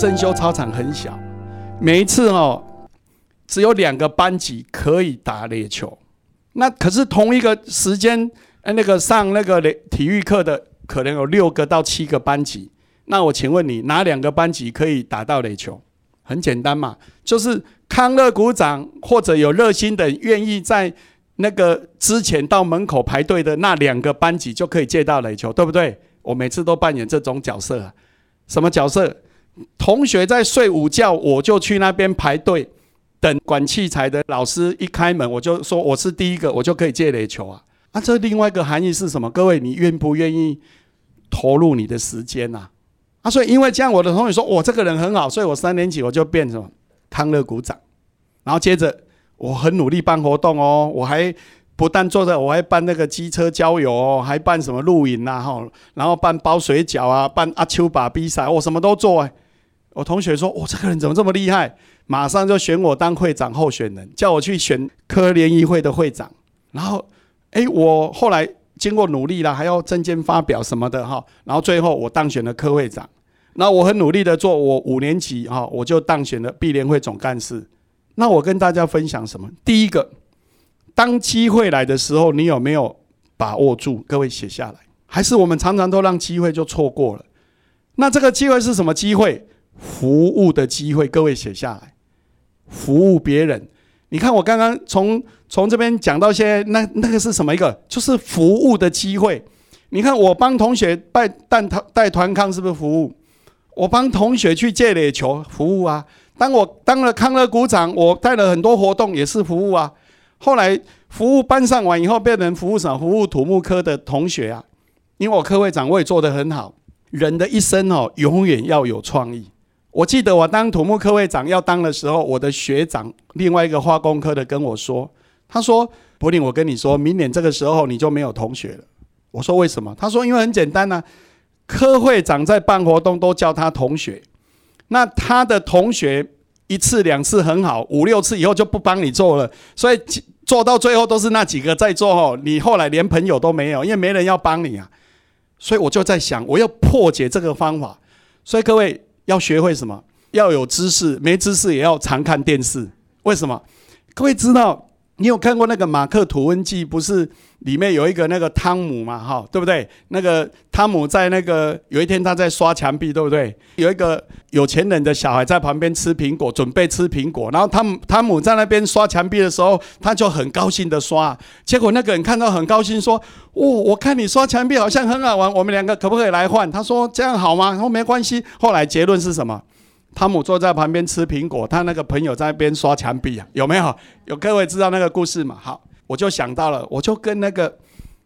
正修操场很小，每一次哦，只有两个班级可以打垒球。那可是同一个时间，那个上那个体育课的可能有六个到七个班级。那我请问你，哪两个班级可以打到垒球？很简单嘛，就是康乐股长或者有热心的愿意在那个之前到门口排队的那两个班级就可以借到垒球，对不对？我每次都扮演这种角色，啊什么角色？同学在睡午觉，我就去那边排队等管器材的老师一开门，我就说我是第一个，我就可以借垒球啊。啊，这另外一个含义是什么？各位，你愿不愿意投入你的时间呐？啊，所以因为这样，我的同学说我这个人很好，所以我三年级我就变成康乐股长，然后接着我很努力办活动哦，我还不但坐着，我还办那个机车郊游，还办什么露营呐哈，然后办包水饺啊，办阿丘把比赛，我什么都做哎。我同学说我这个人怎么这么厉害，马上就选我当会长候选人，叫我去选科联谊会的会长，然后哎，我后来。经过努力了，还要证件发表什么的哈，然后最后我当选了科会长。那我很努力的做，我五年级哈我就当选了毕联会总干事。那我跟大家分享什么？第一个，当机会来的时候，你有没有把握住？各位写下来。还是我们常常都让机会就错过了？那这个机会是什么机会？服务的机会。各位写下来，服务别人。你看，我刚刚从从这边讲到现在，那那个是什么一个？就是服务的机会。你看，我帮同学带带团带团康，是不是服务？我帮同学去借垒球，服务啊。当我当了康乐股长，我带了很多活动，也是服务啊。后来服务班上完以后，变成服务什么？服务土木科的同学啊。因为我科会长，我也做得很好。人的一生哦，永远要有创意。我记得我当土木科会长要当的时候，我的学长另外一个化工科的跟我说：“他说，柏林，我跟你说明年这个时候你就没有同学了。”我说：“为什么？”他说：“因为很简单呐，科会长在办活动都叫他同学，那他的同学一次两次很好，五六次以后就不帮你做了，所以做到最后都是那几个在做哦，你后来连朋友都没有，因为没人要帮你啊。所以我就在想，我要破解这个方法。所以各位。”要学会什么？要有知识，没知识也要常看电视。为什么？各位知道？你有看过那个《马克吐温记》？不是里面有一个那个汤姆嘛？哈，对不对？那个汤姆在那个有一天他在刷墙壁，对不对？有一个有钱人的小孩在旁边吃苹果，准备吃苹果。然后汤姆汤姆在那边刷墙壁的时候，他就很高兴的刷。结果那个人看到很高兴，说：“哦，我看你刷墙壁好像很好玩，我们两个可不可以来换？”他说：“这样好吗？”他说：“没关系。”后来结论是什么？汤姆坐在旁边吃苹果，他那个朋友在那边刷墙壁啊，有没有？有各位知道那个故事吗？好，我就想到了，我就跟那个，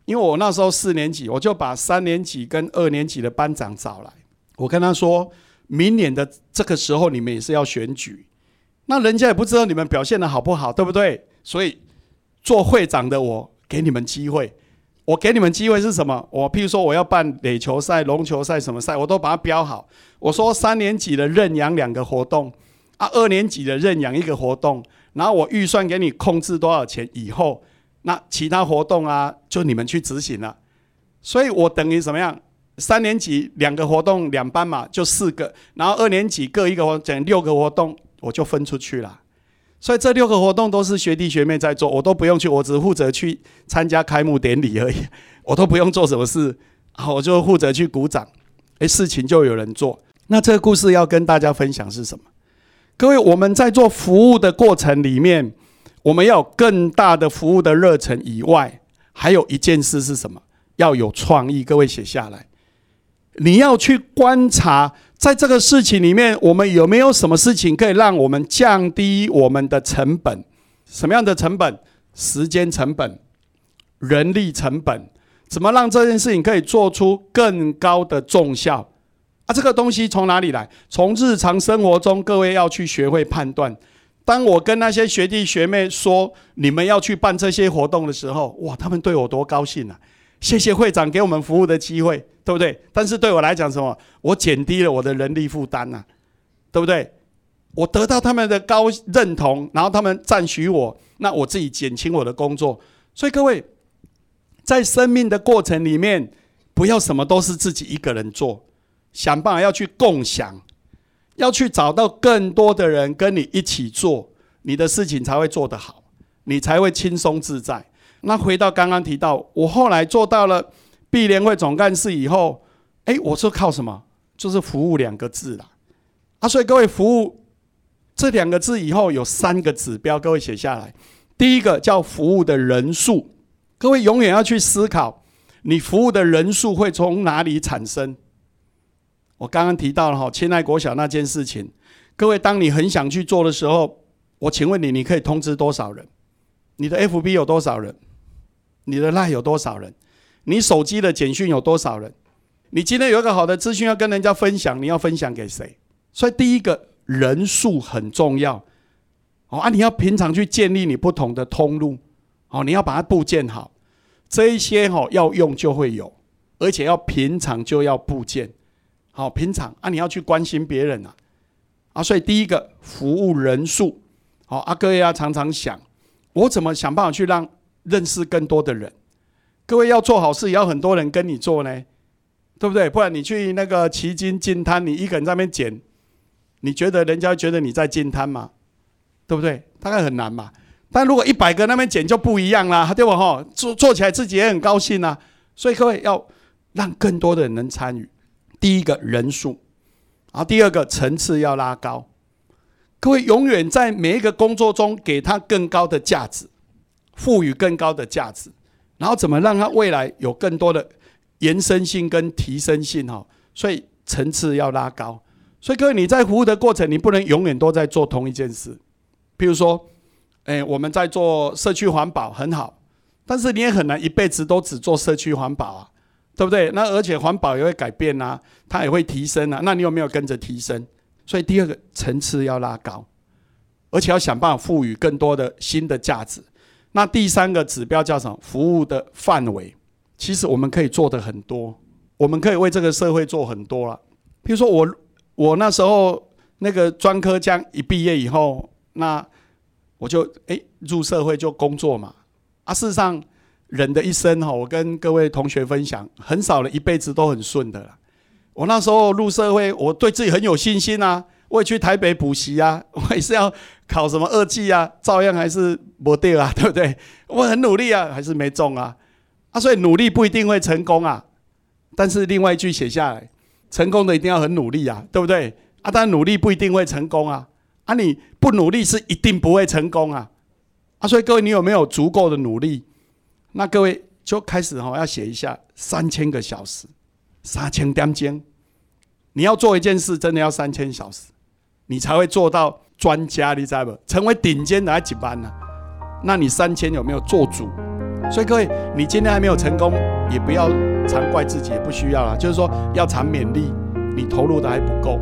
因为我那时候四年级，我就把三年级跟二年级的班长找来，我跟他说，明年的这个时候你们也是要选举，那人家也不知道你们表现的好不好，对不对？所以做会长的我给你们机会。我给你们机会是什么？我譬如说我要办垒球赛、龙球赛什么赛，我都把它标好。我说三年级的认养两个活动，啊，二年级的认养一个活动，然后我预算给你控制多少钱以后，那其他活动啊，就你们去执行了。所以我等于怎么样？三年级两个活动两班嘛，就四个，然后二年级各一个活，整六个活动，我就分出去了。所以这六个活动都是学弟学妹在做，我都不用去，我只负责去参加开幕典礼而已，我都不用做什么事，我就负责去鼓掌，诶，事情就有人做。那这个故事要跟大家分享是什么？各位，我们在做服务的过程里面，我们要有更大的服务的热忱以外，还有一件事是什么？要有创意。各位写下来，你要去观察。在这个事情里面，我们有没有什么事情可以让我们降低我们的成本？什么样的成本？时间成本、人力成本？怎么让这件事情可以做出更高的重效？啊，这个东西从哪里来？从日常生活中，各位要去学会判断。当我跟那些学弟学妹说你们要去办这些活动的时候，哇，他们对我多高兴啊！谢谢会长给我们服务的机会，对不对？但是对我来讲，什么？我减低了我的人力负担呐，对不对？我得到他们的高认同，然后他们赞许我，那我自己减轻我的工作。所以各位，在生命的过程里面，不要什么都是自己一个人做，想办法要去共享，要去找到更多的人跟你一起做，你的事情才会做得好，你才会轻松自在。那回到刚刚提到，我后来做到了碧联会总干事以后，哎，我说靠什么？就是服务两个字啦。啊，所以各位服务这两个字以后有三个指标，各位写下来。第一个叫服务的人数，各位永远要去思考，你服务的人数会从哪里产生。我刚刚提到了哈，亲爱国小那件事情，各位，当你很想去做的时候，我请问你，你可以通知多少人？你的 FB 有多少人？你的赖有多少人？你手机的简讯有多少人？你今天有一个好的资讯要跟人家分享，你要分享给谁？所以第一个人数很重要。哦啊，你要平常去建立你不同的通路。哦，你要把它布建好，这一些哈要用就会有，而且要平常就要布建。好，平常啊，你要去关心别人啊，啊，所以第一个服务人数，好，阿哥也要常常想，我怎么想办法去让认识更多的人。各位要做好事，也要很多人跟你做呢，对不对？不然你去那个奇经进摊，你一个人在那边捡，你觉得人家觉得你在进摊吗？对不对？大概很难嘛。但如果一百个那边捡就不一样啦，对不哈？做做起来自己也很高兴啊。所以各位要让更多的人能参与。第一个人数，然后第二个层次要拉高。各位永远在每一个工作中给他更高的价值，赋予更高的价值，然后怎么让它未来有更多的延伸性跟提升性哈？所以层次要拉高。所以各位你在服务的过程，你不能永远都在做同一件事。譬如说，哎，我们在做社区环保很好，但是你也很难一辈子都只做社区环保啊。对不对？那而且环保也会改变呐，它也会提升啊。那你有没有跟着提升？所以第二个层次要拉高，而且要想办法赋予更多的新的价值。那第三个指标叫什么？服务的范围。其实我们可以做的很多，我们可以为这个社会做很多了。比如说我我那时候那个专科将一毕业以后，那我就哎入社会就工作嘛。啊，事实上。人的一生哈，我跟各位同学分享，很少人一辈子都很顺的啦。我那时候入社会，我对自己很有信心啊，我也去台北补习啊，我也是要考什么二技啊，照样还是没对啊，对不对？我很努力啊，还是没中啊。啊，所以努力不一定会成功啊。但是另外一句写下来，成功的一定要很努力啊，对不对？啊，但努力不一定会成功啊。啊，你不努力是一定不会成功啊。啊，所以各位，你有没有足够的努力？那各位就开始哈，要写一下三千个小时，三千点钟。你要做一件事，真的要三千小时，你才会做到专家，你知道不？成为顶尖的还几班呢？那你三千有没有做主？所以各位，你今天还没有成功，也不要常怪自己，也不需要了。就是说，要常勉励，你投入的还不够。